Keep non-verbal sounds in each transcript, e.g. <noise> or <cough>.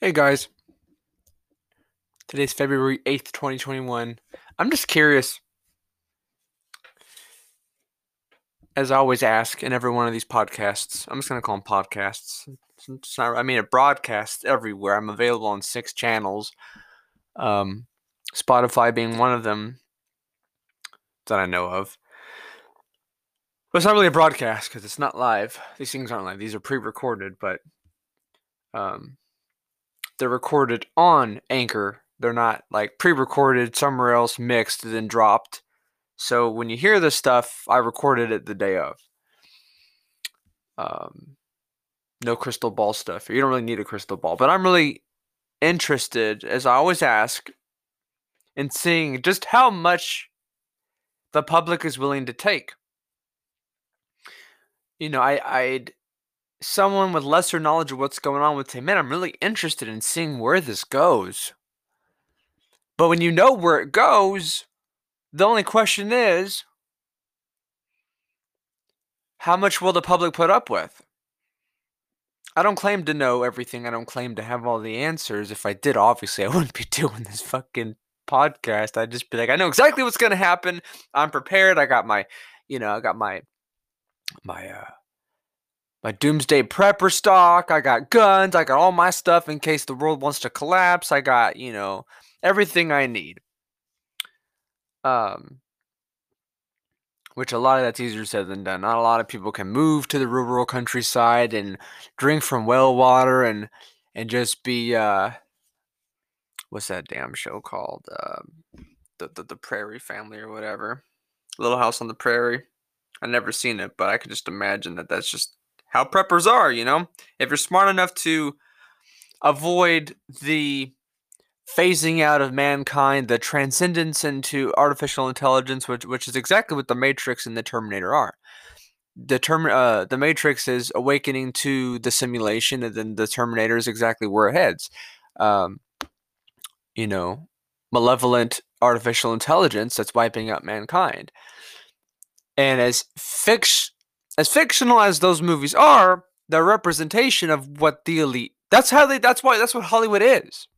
Hey guys. Today's February 8th, 2021. I'm just curious. As I always ask in every one of these podcasts, I'm just going to call them podcasts. It's not, I mean, a broadcast everywhere. I'm available on six channels, um, Spotify being one of them that I know of. But it's not really a broadcast because it's not live. These things aren't live. These are pre recorded, but um, they're recorded on Anchor. They're not like pre-recorded somewhere else, mixed, then dropped. So when you hear this stuff, I recorded it the day of. Um, no crystal ball stuff. You don't really need a crystal ball, but I'm really interested, as I always ask, in seeing just how much the public is willing to take. You know, I I'd someone with lesser knowledge of what's going on would say, man, I'm really interested in seeing where this goes. But when you know where it goes, the only question is how much will the public put up with? I don't claim to know everything. I don't claim to have all the answers. If I did, obviously, <laughs> I wouldn't be doing this fucking podcast. I'd just be like, I know exactly what's going to happen. I'm prepared. I got my, you know, I got my, my, uh, my doomsday prepper stock. I got guns. I got all my stuff in case the world wants to collapse. I got, you know, everything I need. Um, which a lot of that's easier said than done. Not a lot of people can move to the rural countryside and drink from well water and and just be uh, what's that damn show called? Uh, the, the the Prairie Family or whatever. Little House on the Prairie. I've never seen it, but I could just imagine that that's just how preppers are, you know? If you're smart enough to avoid the phasing out of mankind, the transcendence into artificial intelligence, which which is exactly what the Matrix and the Terminator are. The term, uh, the Matrix is awakening to the simulation, and then the Terminator is exactly where it heads. Um, you know, malevolent artificial intelligence that's wiping out mankind. And as fix as fictional as those movies are, they're representation of what the elite. That's how they. That's why. That's what Hollywood is.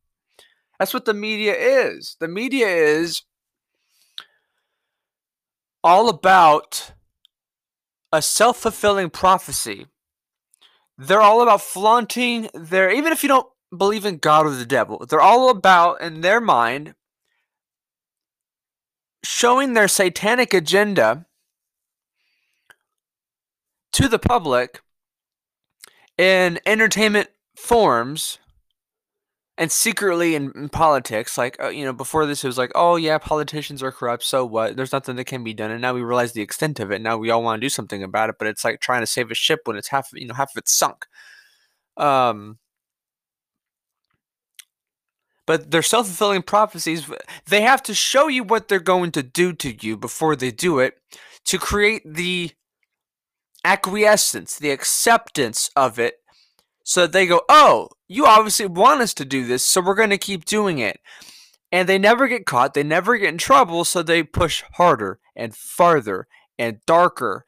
That's what the media is. The media is all about a self fulfilling prophecy. They're all about flaunting their, even if you don't believe in God or the devil, they're all about, in their mind, showing their satanic agenda to the public in entertainment forms and secretly in, in politics like uh, you know before this it was like oh yeah politicians are corrupt so what? There's nothing that can be done. And now we realize the extent of it. Now we all want to do something about it but it's like trying to save a ship when it's half you know half of it's sunk. Um but they're self-fulfilling prophecies. They have to show you what they're going to do to you before they do it to create the acquiescence, the acceptance of it, so that they go, oh, you obviously want us to do this, so we're going to keep doing it. And they never get caught, they never get in trouble, so they push harder and farther and darker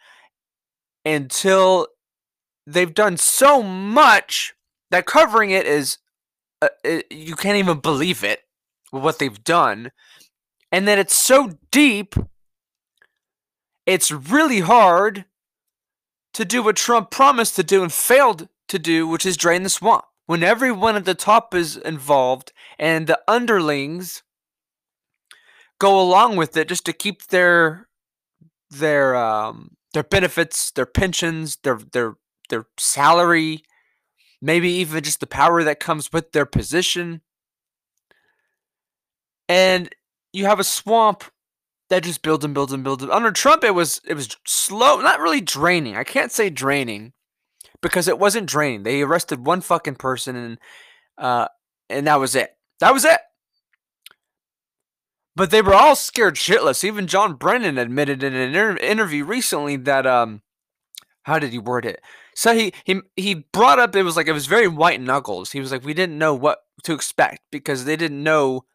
until they've done so much that covering it is, uh, it, you can't even believe it, what they've done. And then it's so deep, it's really hard to do what Trump promised to do and failed to do, which is drain the swamp. When everyone at the top is involved and the underlings go along with it just to keep their their um their benefits, their pensions, their their their salary, maybe even just the power that comes with their position. And you have a swamp that just builds and builds and builds. Under Trump, it was it was slow, not really draining. I can't say draining because it wasn't draining. They arrested one fucking person and uh, and that was it. That was it. But they were all scared shitless. Even John Brennan admitted in an inter- interview recently that um, how did he word it? So he he he brought up it was like it was very white knuckles. He was like we didn't know what to expect because they didn't know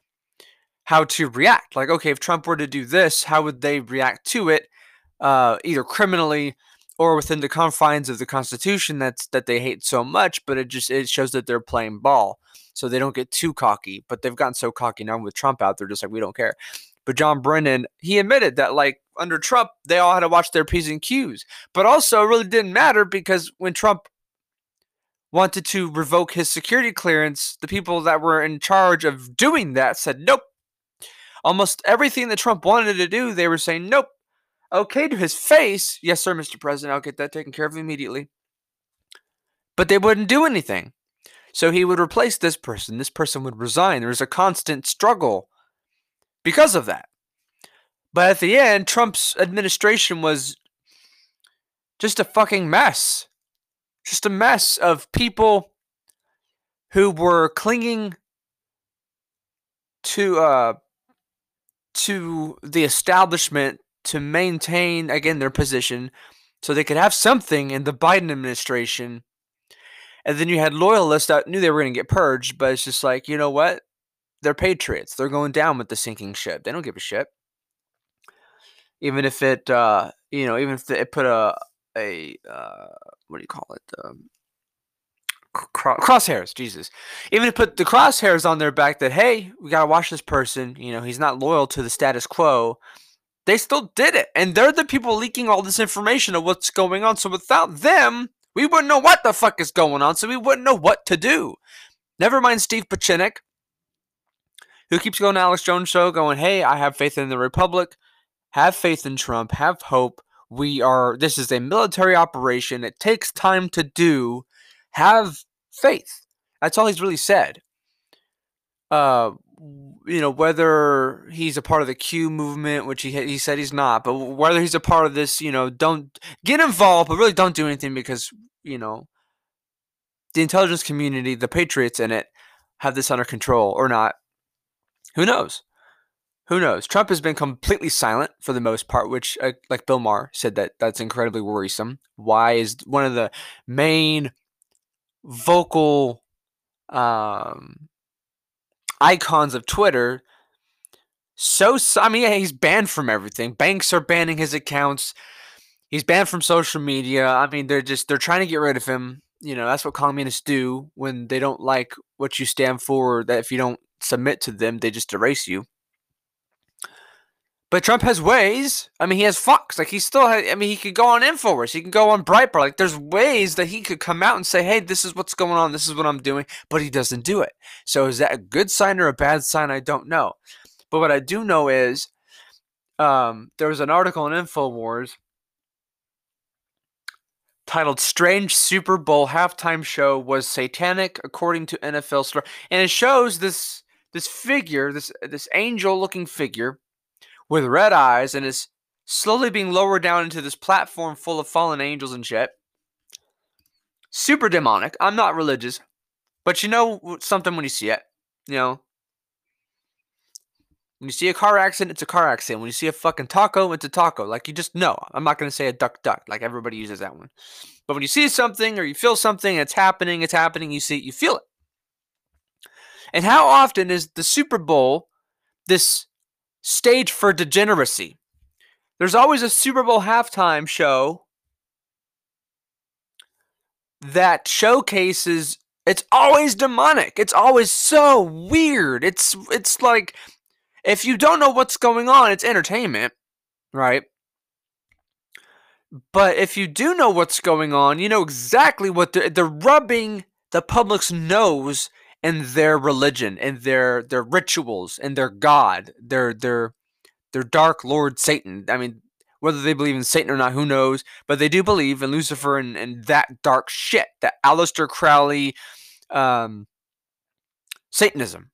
how to react. Like, okay, if Trump were to do this, how would they react to it, uh, either criminally or within the confines of the Constitution that's that they hate so much, but it just it shows that they're playing ball, so they don't get too cocky. But they've gotten so cocky now with Trump out, they're just like we don't care. But John Brennan, he admitted that like under Trump, they all had to watch their p's and q's, but also it really didn't matter because when Trump wanted to revoke his security clearance, the people that were in charge of doing that said nope. Almost everything that Trump wanted to do, they were saying nope okay to his face, yes, sir, Mr. President, I'll get that taken care of immediately. But they wouldn't do anything. So he would replace this person. This person would resign. There was a constant struggle because of that. But at the end, Trump's administration was just a fucking mess. Just a mess of people who were clinging to uh to the establishment to maintain again their position so they could have something in the Biden administration. And then you had loyalists that knew they were going to get purged, but it's just like, you know what? They're patriots. They're going down with the sinking ship. They don't give a shit. Even if it, uh, you know, even if it put a, a, uh, what do you call it? Um, crosshairs, Jesus. Even to put the crosshairs on their back that, hey, we got to watch this person. You know, he's not loyal to the status quo they still did it. And they're the people leaking all this information of what's going on. So without them, we wouldn't know what the fuck is going on. So we wouldn't know what to do. Never mind Steve Pieczenik, who keeps going to Alex Jones show going, hey, I have faith in the Republic. Have faith in Trump. Have hope. We are, this is a military operation. It takes time to do. Have faith. That's all he's really said. Uh, you know whether he's a part of the Q movement, which he he said he's not, but whether he's a part of this, you know, don't get involved, but really don't do anything because you know the intelligence community, the patriots in it, have this under control or not. Who knows? Who knows? Trump has been completely silent for the most part, which, uh, like Bill Maher said, that that's incredibly worrisome. Why is one of the main vocal um, icons of Twitter. So, I mean, he's banned from everything. Banks are banning his accounts. He's banned from social media. I mean, they're just they're trying to get rid of him. You know, that's what communists do when they don't like what you stand for. That if you don't submit to them, they just erase you. But Trump has ways. I mean, he has Fox. Like he still has. I mean, he could go on Infowars. He can go on Breitbart. Like there's ways that he could come out and say, "Hey, this is what's going on. This is what I'm doing." But he doesn't do it. So is that a good sign or a bad sign? I don't know. But what I do know is, um, there was an article in Infowars titled "Strange Super Bowl Halftime Show Was Satanic According to NFL Star," and it shows this this figure, this this angel-looking figure with red eyes and is slowly being lowered down into this platform full of fallen angels and shit. Super demonic. I'm not religious, but you know something when you see it. You know, when you see a car accident, it's a car accident. When you see a fucking taco, it's a taco. Like you just know. I'm not gonna say a duck duck like everybody uses that one. But when you see something or you feel something, it's happening, it's happening, you see it, you feel it. And how often is the Super Bowl this stage for degeneracy. There's always a Super Bowl halftime show that showcases it's always demonic. It's always so weird. It's it's like if you don't know what's going on, it's entertainment, right? But if you do know what's going on, you know exactly what they're, they're rubbing the public's nose and their religion and their their rituals and their god, their their their dark lord Satan. I mean, whether they believe in Satan or not, who knows? But they do believe in Lucifer and, and that dark shit, that Aleister Crowley um, Satanism,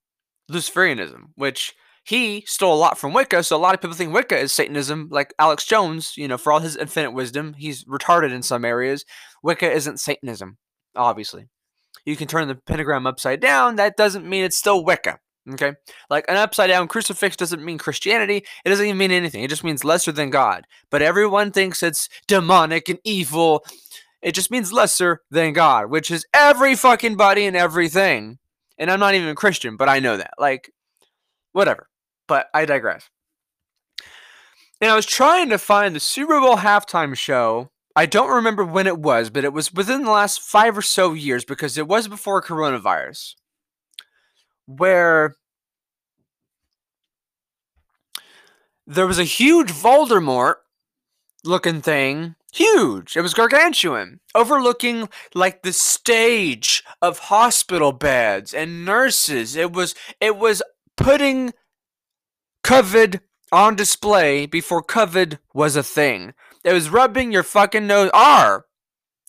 Luciferianism, which he stole a lot from Wicca. So a lot of people think Wicca is Satanism, like Alex Jones, you know, for all his infinite wisdom, he's retarded in some areas. Wicca isn't Satanism, obviously you can turn the pentagram upside down, that doesn't mean it's still Wicca. Okay? Like an upside down crucifix doesn't mean Christianity. It doesn't even mean anything. It just means lesser than God. But everyone thinks it's demonic and evil. It just means lesser than God, which is every fucking body and everything. And I'm not even a Christian, but I know that. Like, whatever. But I digress. And I was trying to find the Super Bowl halftime show I don't remember when it was, but it was within the last five or so years because it was before coronavirus, where there was a huge Voldemort looking thing. Huge. It was gargantuan, overlooking like the stage of hospital beds and nurses. It was it was putting COVID on display before COVID was a thing. It was rubbing your fucking nose. R.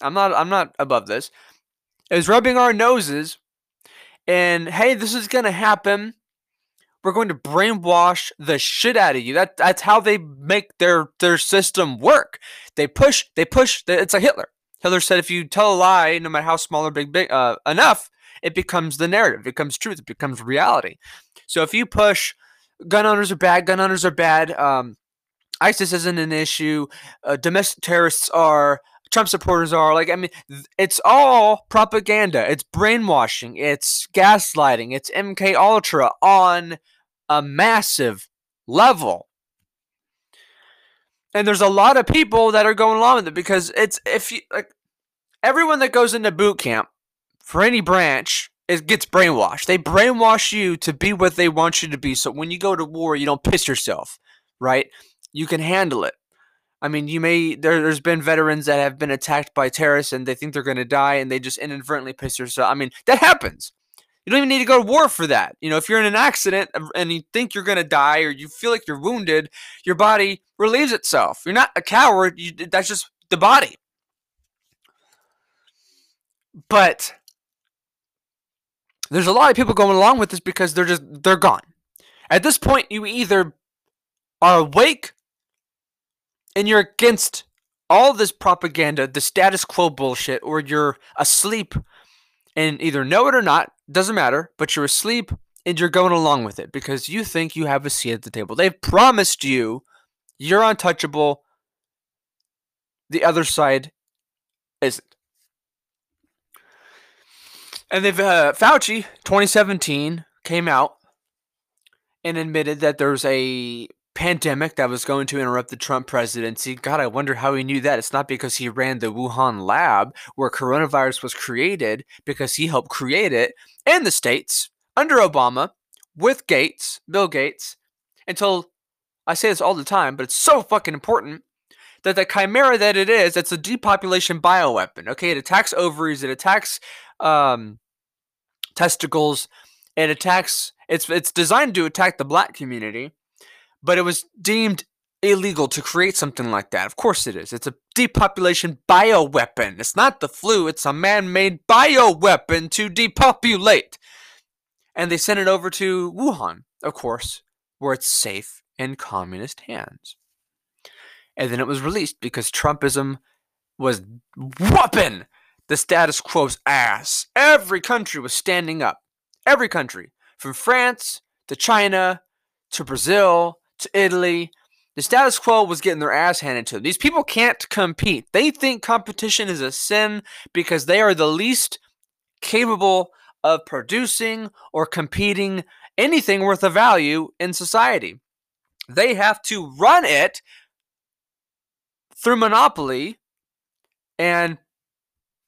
I'm not. I'm not above this. It was rubbing our noses, and hey, this is gonna happen. We're going to brainwash the shit out of you. That that's how they make their their system work. They push. They push. It's like Hitler. Hitler said, if you tell a lie, no matter how small or big, big uh, enough, it becomes the narrative. It becomes truth. It becomes reality. So if you push, gun owners are bad. Gun owners are bad. Um, ISIS isn't an issue. Uh, domestic terrorists are. Trump supporters are. Like, I mean, it's all propaganda. It's brainwashing. It's gaslighting. It's MK Ultra on a massive level. And there's a lot of people that are going along with it because it's if you like everyone that goes into boot camp for any branch it gets brainwashed. They brainwash you to be what they want you to be. So when you go to war, you don't piss yourself, right? You can handle it. I mean, you may there, has been veterans that have been attacked by terrorists and they think they're going to die and they just inadvertently piss yourself. I mean, that happens. You don't even need to go to war for that. You know, if you're in an accident and you think you're going to die or you feel like you're wounded, your body relieves itself. You're not a coward. You, that's just the body. But there's a lot of people going along with this because they're just they're gone. At this point, you either are awake and you're against all this propaganda, the status quo bullshit, or you're asleep and either know it or not, doesn't matter, but you're asleep and you're going along with it because you think you have a seat at the table. They've promised you you're untouchable. The other side isn't. And they've uh, Fauci 2017 came out and admitted that there's a pandemic that was going to interrupt the Trump presidency. God, I wonder how he knew that. It's not because he ran the Wuhan lab where coronavirus was created, because he helped create it in the States under Obama with Gates, Bill Gates, until I say this all the time, but it's so fucking important that the chimera that it is, it's a depopulation bioweapon. Okay, it attacks ovaries, it attacks um, testicles, it attacks. It's it's designed to attack the black community but it was deemed illegal to create something like that. Of course it is. It's a depopulation bioweapon. It's not the flu, it's a man made bioweapon to depopulate. And they sent it over to Wuhan, of course, where it's safe in communist hands. And then it was released because Trumpism was whooping the status quo's ass. Every country was standing up. Every country, from France to China to Brazil to Italy. The status quo was getting their ass handed to them. These people can't compete. They think competition is a sin because they are the least capable of producing or competing anything worth of value in society. They have to run it through monopoly and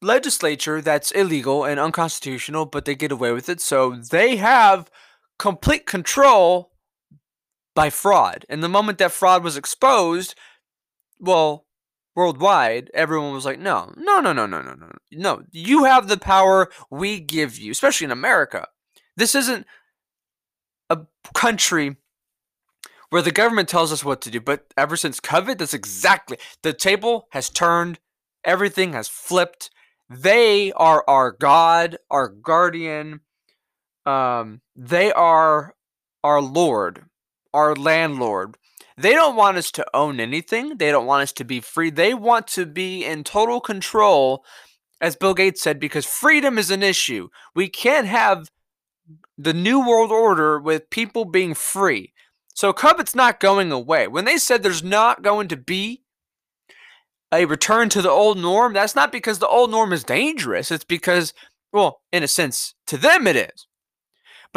legislature that's illegal and unconstitutional, but they get away with it. So they have complete control by fraud. And the moment that fraud was exposed, well, worldwide, everyone was like, no, no, no, no, no, no, no. No, you have the power we give you, especially in America. This isn't a country where the government tells us what to do. But ever since COVID, that's exactly the table has turned, everything has flipped. They are our God, our guardian. Um, they are our Lord our landlord. They don't want us to own anything. They don't want us to be free. They want to be in total control, as Bill Gates said, because freedom is an issue. We can't have the New World Order with people being free. So COVID's not going away. When they said there's not going to be a return to the old norm, that's not because the old norm is dangerous. It's because, well, in a sense, to them it is.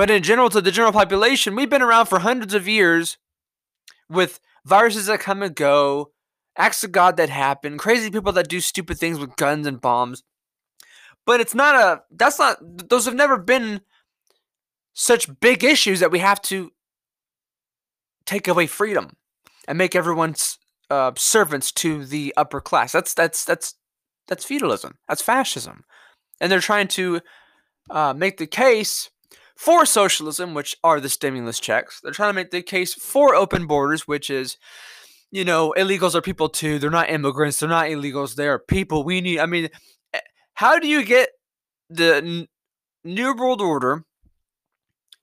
But in general, to the general population, we've been around for hundreds of years with viruses that come and go, acts of God that happen, crazy people that do stupid things with guns and bombs. But it's not a, that's not, those have never been such big issues that we have to take away freedom and make everyone's uh, servants to the upper class. That's, that's, that's, that's feudalism. That's fascism. And they're trying to uh, make the case for socialism, which are the stimulus checks. They're trying to make the case for open borders, which is, you know, illegals are people too. They're not immigrants. They're not illegals. They are people. We need. I mean, eh, how do you get the New World Order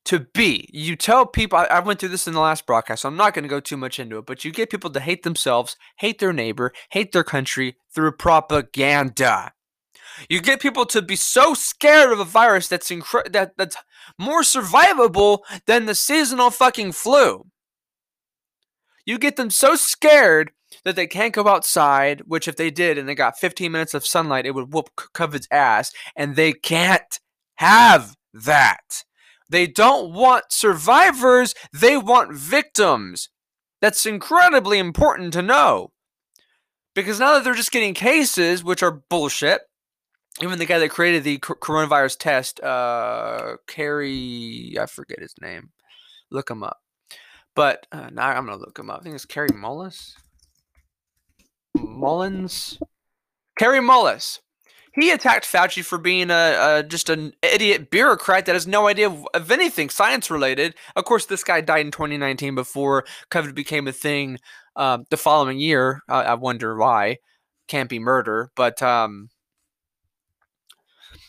to be? You tell people. I, I went through this in the last broadcast, so I'm not going to go too much into it. But you get people to hate themselves, hate their neighbor, hate their country through propaganda. You get people to be so scared of a virus that's incre- that that's more survivable than the seasonal fucking flu. You get them so scared that they can't go outside, which if they did and they got 15 minutes of sunlight, it would whoop COVID's ass, and they can't have that. They don't want survivors, they want victims. That's incredibly important to know. Because now that they're just getting cases, which are bullshit, even the guy that created the coronavirus test, uh, Kary, I forget his name. Look him up. But uh, now I'm gonna look him up. I think it's Kary Mullis. Mullins. Kary Mullis. He attacked Fauci for being a, a, just an idiot bureaucrat that has no idea of, of anything science related. Of course, this guy died in 2019 before COVID became a thing. Uh, the following year, I wonder why. Can't be murder, but um,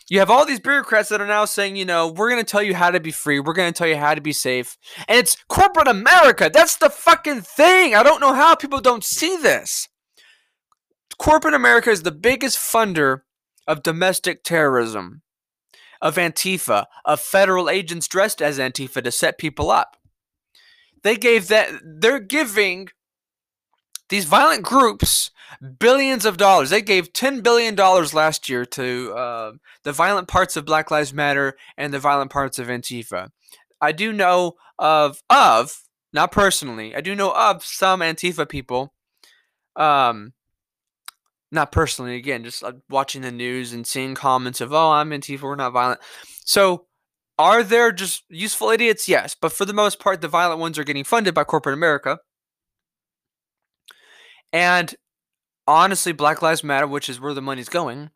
you have all these bureaucrats that are now saying, you know, we're going to tell you how to be free. We're going to tell you how to be safe. And it's corporate America. That's the fucking thing. I don't know how people don't see this. Corporate America is the biggest funder of domestic terrorism, of Antifa, of federal agents dressed as Antifa to set people up. They gave that, they're giving these violent groups billions of dollars. They gave $10 billion last year to uh, the violent parts of Black Lives Matter and the violent parts of Antifa. I do know of, of, not personally, I do know of some Antifa people. Um, not personally, again, just uh, watching the news and seeing comments of, oh, I'm Antifa, we're not violent. So, are there just useful idiots? Yes. But for the most part, the violent ones are getting funded by corporate America. And honestly, Black Lives Matter, which is where the money's going,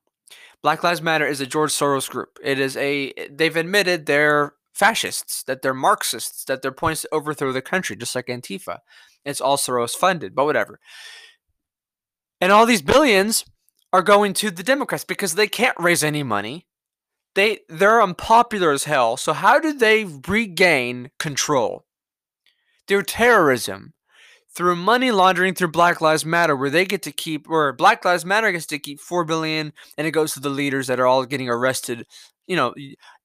Black Lives Matter is a George Soros group. It is a they've admitted they're fascists, that they're Marxists, that their points to overthrow the country, just like Antifa. It's all Soros funded, but whatever. And all these billions are going to the Democrats because they can't raise any money. They they're unpopular as hell. So how do they regain control? Through terrorism, through money laundering through Black Lives Matter, where they get to keep, or Black Lives Matter gets to keep four billion, and it goes to the leaders that are all getting arrested. You know,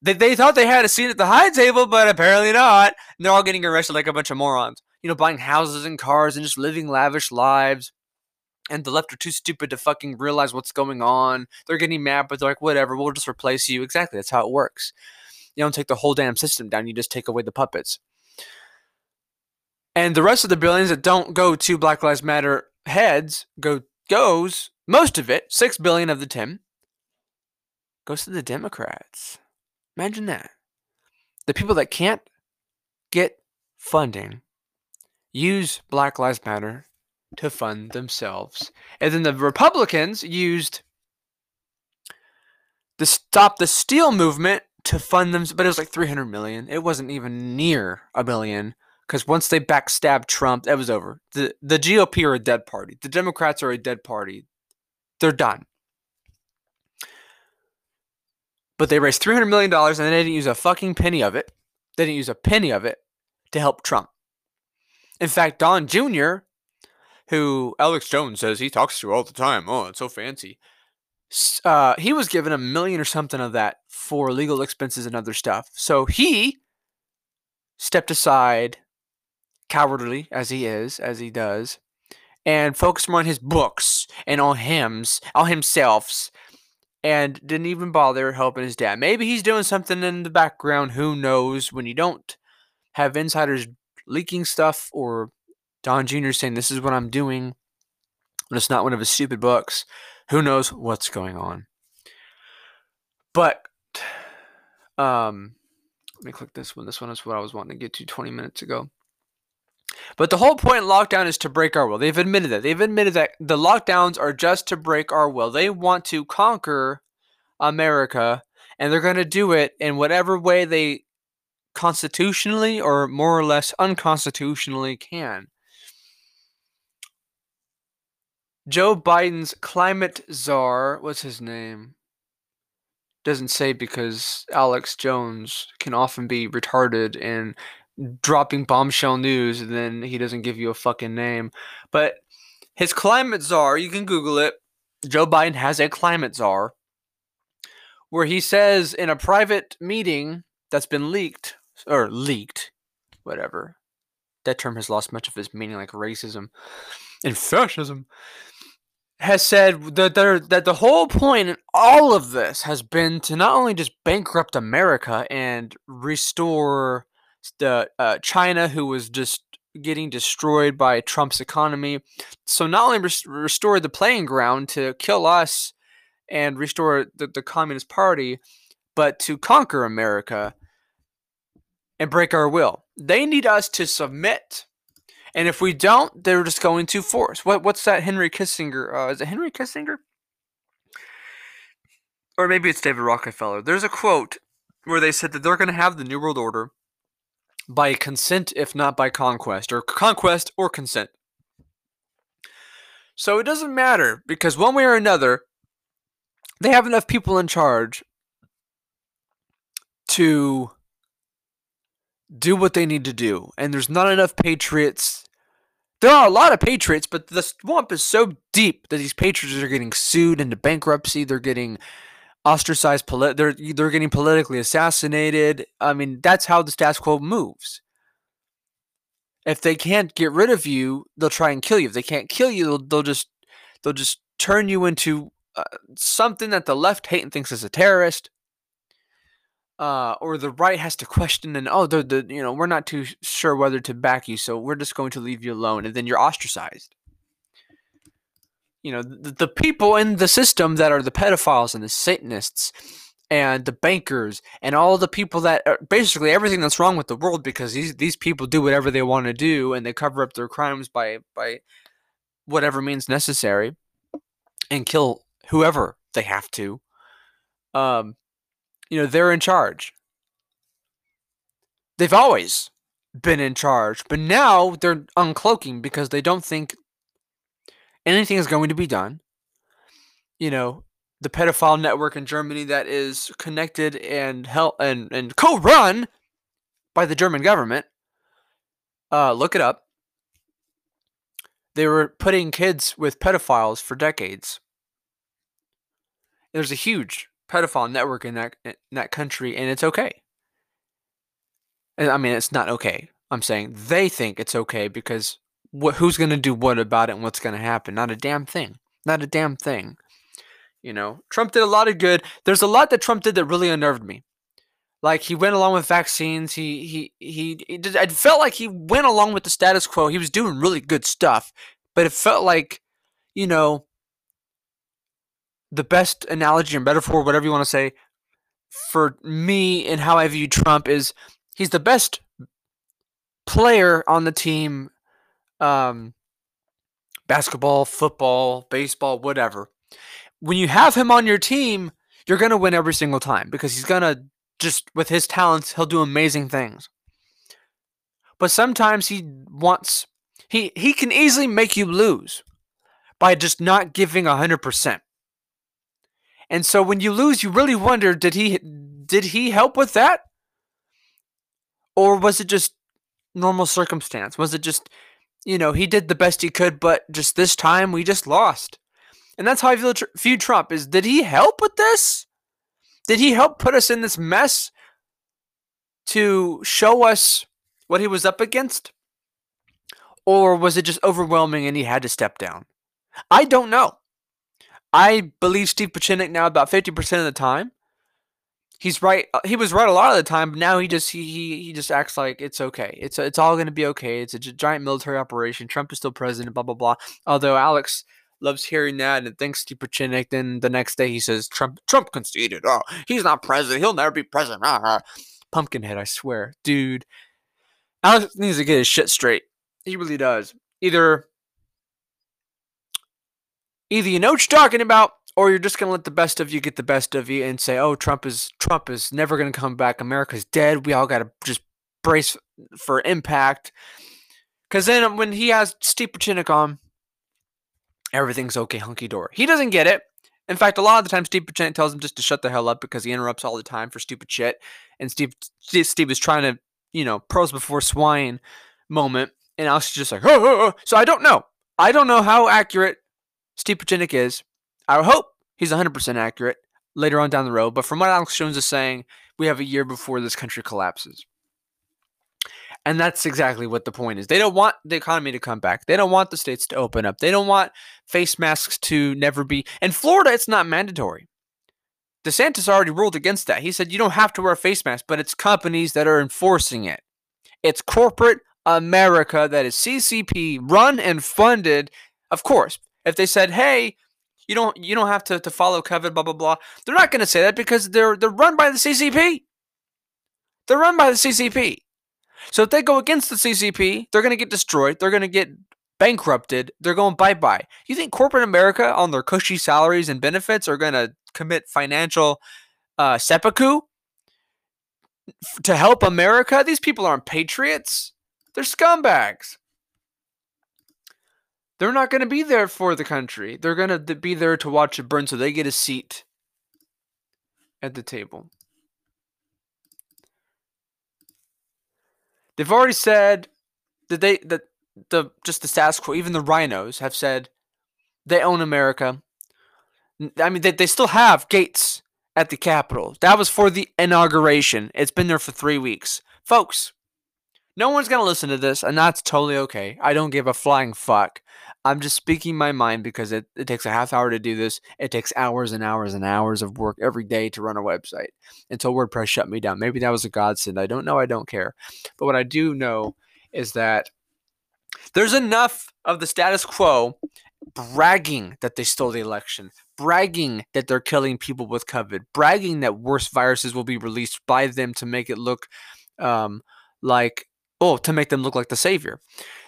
they, they thought they had a seat at the high table, but apparently not. And they're all getting arrested like a bunch of morons. You know, buying houses and cars and just living lavish lives. And the left are too stupid to fucking realize what's going on. They're getting mad, but they're like, whatever, we'll just replace you. Exactly, that's how it works. You don't take the whole damn system down, you just take away the puppets. And the rest of the billions that don't go to Black Lives Matter heads go goes most of it, six billion of the ten, goes to the Democrats. Imagine that. The people that can't get funding use Black Lives Matter to fund themselves. And then the Republicans used the Stop the Steal movement to fund them, but it was like 300 million. It wasn't even near a billion because once they backstabbed Trump, that was over. The the GOP are a dead party. The Democrats are a dead party. They're done. But they raised three hundred million dollars and they didn't use a fucking penny of it. They didn't use a penny of it to help Trump. In fact, Don Jr., who Alex Jones says he talks to all the time. Oh, it's so fancy. Uh, he was given a million or something of that for legal expenses and other stuff. So he stepped aside cowardly as he is, as he does, and focused more on his books and on hymns, on himself's, and didn't even bother helping his dad. Maybe he's doing something in the background. Who knows? When you don't have insiders leaking stuff or Don Jr. saying this is what I'm doing, it's not one of his stupid books. Who knows what's going on? But um, let me click this one. This one is what I was wanting to get to 20 minutes ago. But the whole point in lockdown is to break our will. They've admitted that. They've admitted that the lockdowns are just to break our will. They want to conquer America, and they're going to do it in whatever way they constitutionally or more or less unconstitutionally can. Joe Biden's climate czar, what's his name? Doesn't say because Alex Jones can often be retarded and dropping bombshell news and then he doesn't give you a fucking name. But his climate czar, you can Google it. Joe Biden has a climate czar where he says in a private meeting that's been leaked or leaked, whatever. That term has lost much of its meaning, like racism and fascism. Has said that there, that the whole point in all of this has been to not only just bankrupt America and restore the uh, China, who was just getting destroyed by Trump's economy. So not only rest- restore the playing ground to kill us and restore the, the Communist Party, but to conquer America and break our will. They need us to submit. And if we don't, they're just going to force. What what's that Henry Kissinger? Uh, is it Henry Kissinger? Or maybe it's David Rockefeller. There's a quote where they said that they're going to have the New World Order by consent, if not by conquest, or conquest or consent. So it doesn't matter because one way or another, they have enough people in charge to do what they need to do. And there's not enough patriots. There are a lot of patriots, but the swamp is so deep that these patriots are getting sued into bankruptcy. They're getting ostracized. They're they're getting politically assassinated. I mean, that's how the status quo moves. If they can't get rid of you, they'll try and kill you. If they can't kill you, they'll, they'll just they'll just turn you into uh, something that the left hate and thinks is a terrorist uh, or the right has to question and oh the, the you know we're not too sure whether to back you so we're just going to leave you alone and then you're ostracized you know the, the people in the system that are the pedophiles and the satanists and the bankers and all the people that basically everything that's wrong with the world because these these people do whatever they want to do and they cover up their crimes by by whatever means necessary and kill whoever they have to um you know, they're in charge. They've always been in charge, but now they're uncloaking because they don't think anything is going to be done. You know, the pedophile network in Germany that is connected and hel- and and co-run by the German government. Uh, look it up. They were putting kids with pedophiles for decades. There's a huge pedophile network in that in that country, and it's okay. And I mean, it's not okay. I'm saying they think it's okay because what, who's going to do what about it and what's going to happen? Not a damn thing. Not a damn thing. You know, Trump did a lot of good. There's a lot that Trump did that really unnerved me. Like he went along with vaccines. He he he. he did, I felt like he went along with the status quo. He was doing really good stuff, but it felt like, you know, the best analogy or metaphor, whatever you want to say, for me and how I view Trump is he's the best player on the team, um, basketball, football, baseball, whatever. When you have him on your team, you're going to win every single time because he's going to just, with his talents, he'll do amazing things. But sometimes he wants, he, he can easily make you lose by just not giving 100%. And so when you lose, you really wonder did he did he help with that? Or was it just normal circumstance? Was it just you know, he did the best he could, but just this time we just lost. And that's how I feel, view Trump is did he help with this? Did he help put us in this mess to show us what he was up against? Or was it just overwhelming and he had to step down? I don't know. I believe Steve Pieczenik now about 50% of the time. He's right. Uh, he was right a lot of the time, but now he just he he, he just acts like it's okay. It's it's all going to be okay. It's a giant military operation. Trump is still president. Blah blah blah. Although Alex loves hearing that and thanks Steve Pieczenik. Then the next day he says Trump Trump conceded. Oh, he's not president. He'll never be president. Ah, ah. Pumpkinhead, I swear, dude. Alex needs to get his shit straight. He really does. Either either you know what you're talking about, or you're just gonna let the best of you get the best of you and say, "Oh, Trump is Trump is never gonna come back. America's dead. We all gotta just brace for impact." Because then when he has Steve Pieczenik on, everything's okay, hunky dory. He doesn't get it. In fact, a lot of the time, Steve Pieczenik tells him just to shut the hell up because he interrupts all the time for stupid shit. And Steve, Steve is trying to, you know, pearls before swine moment, and Alex is just like, oh, oh, oh. So I don't know. I don't know how accurate Steve Pieczenik is. I hope he's 100% accurate later on down the road. But from what Alex Jones is saying, we have a year before this country collapses. And that's exactly what the point is. They don't want the economy to come back. They don't want the states to open up. They don't want face masks to never be. In Florida, it's not mandatory. DeSantis already ruled against that. He said you don't have to wear a face mask, but it's companies that are enforcing it. It's corporate America that is CCP run and funded. Of course, if they said, "Hey, you don't you don't have to, to follow COVID," blah blah blah, they're not going to say that because they're they're run by the CCP. They're run by the CCP. So if they go against the CCP, they're going to get destroyed. They're going to get bankrupted. They're going bye bye. You think corporate America, on their cushy salaries and benefits, are going to commit financial uh, seppuku to help America? These people aren't patriots. They're scumbags. They're not going to be there for the country. They're going to be there to watch it burn so they get a seat at the table. They've already said that they that the just the status quo, even the rhinos have said they own America. I mean, they, they still have gates at the Capitol. That was for the inauguration. It's been there for three weeks. Folks, no one's going to listen to this, and that's totally okay. I don't give a flying fuck. I'm just speaking my mind because it, it takes a half hour to do this. It takes hours and hours and hours of work every day to run a website until WordPress shut me down. Maybe that was a godsend. I don't know. I don't care. But what I do know is that there's enough of the status quo bragging that they stole the election, bragging that they're killing people with COVID, bragging that worse viruses will be released by them to make it look um, like oh, to make them look like the savior.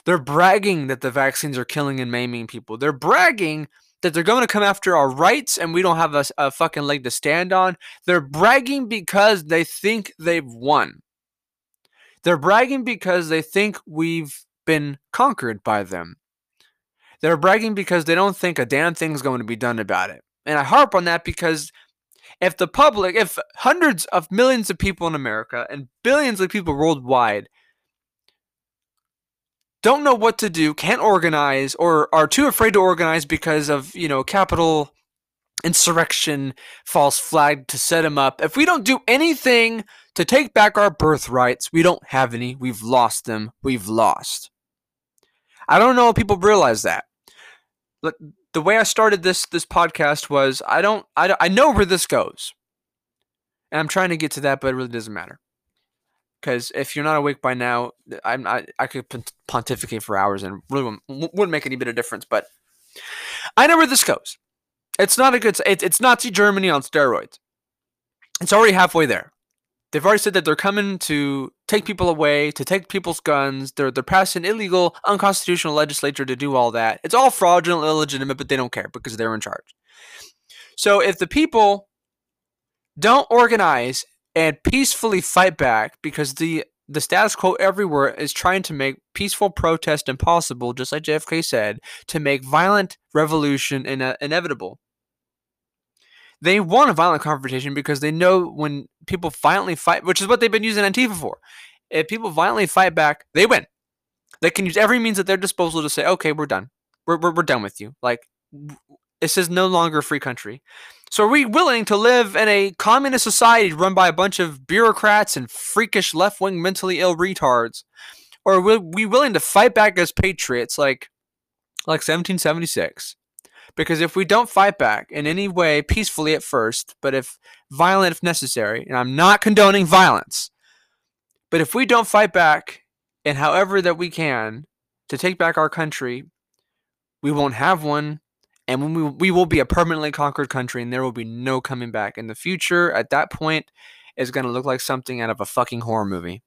They're bragging that the vaccines are killing and maiming people. They're bragging that they're going to come after our rights and we don't have a, a fucking leg to stand on. They're bragging because they think they've won. They're bragging because they think we've been conquered by them. They're bragging because they don't think a damn thing's going to be done about it. And I harp on that because if the public, if hundreds of millions of people in America and billions of people worldwide don't know what to do, can't organize, or are too afraid to organize because of, you know, Capitol insurrection, false flag to set them up. If we don't do anything to take back our birthrights, we don't have any. We've lost them. We've lost. I don't know if people realize that. The way I started this this podcast was I don't I, I know where this goes. And I'm trying to get to that, but it really doesn't matter. Because if you're not awake by now, I'm I, I could pontificate for hours and really wouldn't, wouldn't make any bit of difference. But I know where this goes. It's not a good. It, it's Nazi Germany on steroids. It's already halfway there. They've already said that they're coming to take people away, to take people's guns. They're they're passing illegal, unconstitutional legislature to do all that. It's all fraudulent, illegitimate, but they don't care because they're in charge. So if the people don't organize and peacefully fight back because the the status quo everywhere is trying to make peaceful protest impossible, just like JFK said, to make violent revolution in- inevitable. They want a violent confrontation because they know when people violently fight, which is what they've been using Antifa for. If people violently fight back, they win. They can use every means at their disposal to say, okay, we're done. We're, we're, we're done with you. Like, this is no longer a free country. So, are we willing to live in a communist society run by a bunch of bureaucrats and freakish left wing mentally ill retards? Or are we willing to fight back as patriots like, like 1776? Because if we don't fight back in any way peacefully at first, but if violent if necessary, and I'm not condoning violence, but if we don't fight back in however that we can to take back our country, we won't have one and when we, we will be a permanently conquered country and there will be no coming back. In the future, at that point, is going to look like something out of a fucking horror movie.